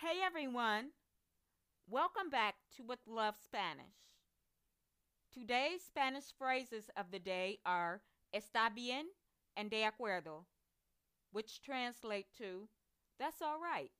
Hey everyone, welcome back to With Love Spanish. Today's Spanish phrases of the day are está bien and de acuerdo, which translate to that's all right